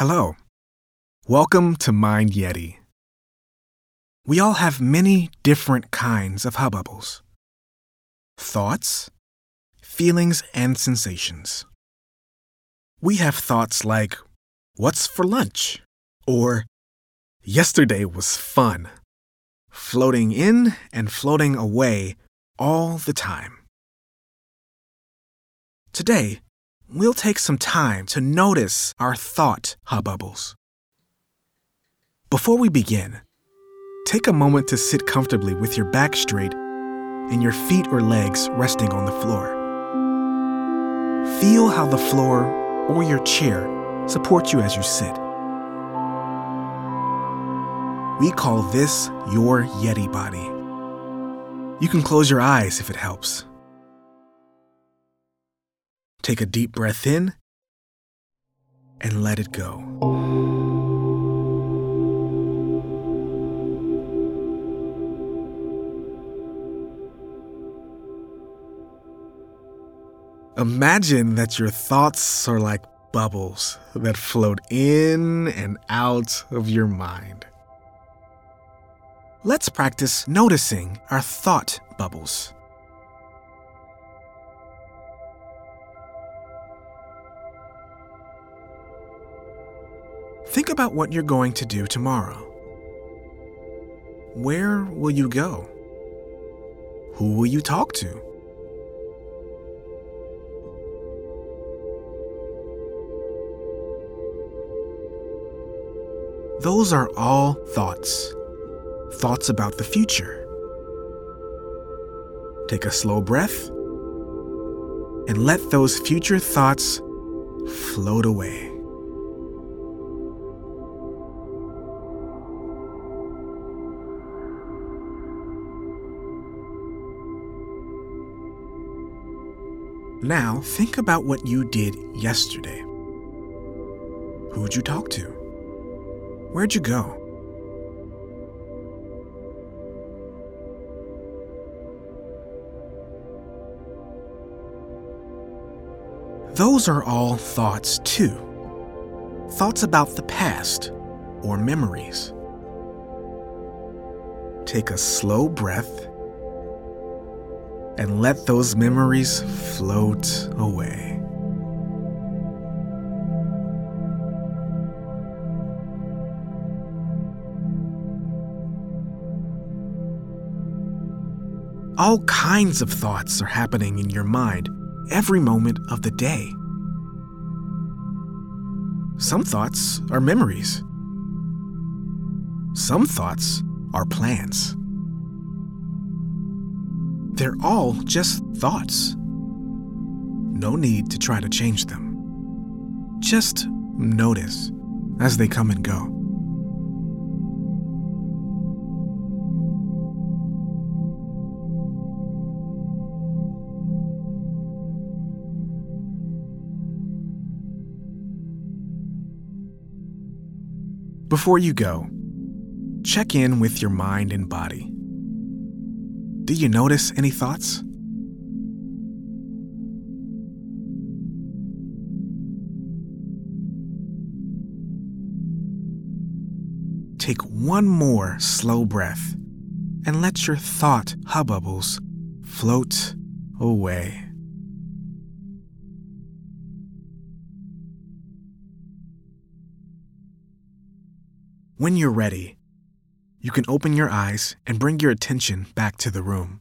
Hello. Welcome to Mind Yeti. We all have many different kinds of hubbubbles thoughts, feelings, and sensations. We have thoughts like, What's for lunch? or Yesterday was fun, floating in and floating away all the time. Today, we'll take some time to notice our thought hubbubbles. Before we begin, take a moment to sit comfortably with your back straight and your feet or legs resting on the floor. Feel how the floor or your chair support you as you sit. We call this your Yeti body. You can close your eyes if it helps. Take a deep breath in and let it go. Imagine that your thoughts are like bubbles that float in and out of your mind. Let's practice noticing our thought bubbles. Think about what you're going to do tomorrow. Where will you go? Who will you talk to? Those are all thoughts. Thoughts about the future. Take a slow breath and let those future thoughts float away. Now, think about what you did yesterday. Who'd you talk to? Where'd you go? Those are all thoughts, too. Thoughts about the past or memories. Take a slow breath and let those memories float away. All kinds of thoughts are happening in your mind every moment of the day. Some thoughts are memories. Some thoughts are plans. They're all just thoughts. No need to try to change them. Just notice as they come and go. Before you go, check in with your mind and body. Do you notice any thoughts? Take one more slow breath and let your thought hubbubbles float away. When you're ready, you can open your eyes and bring your attention back to the room.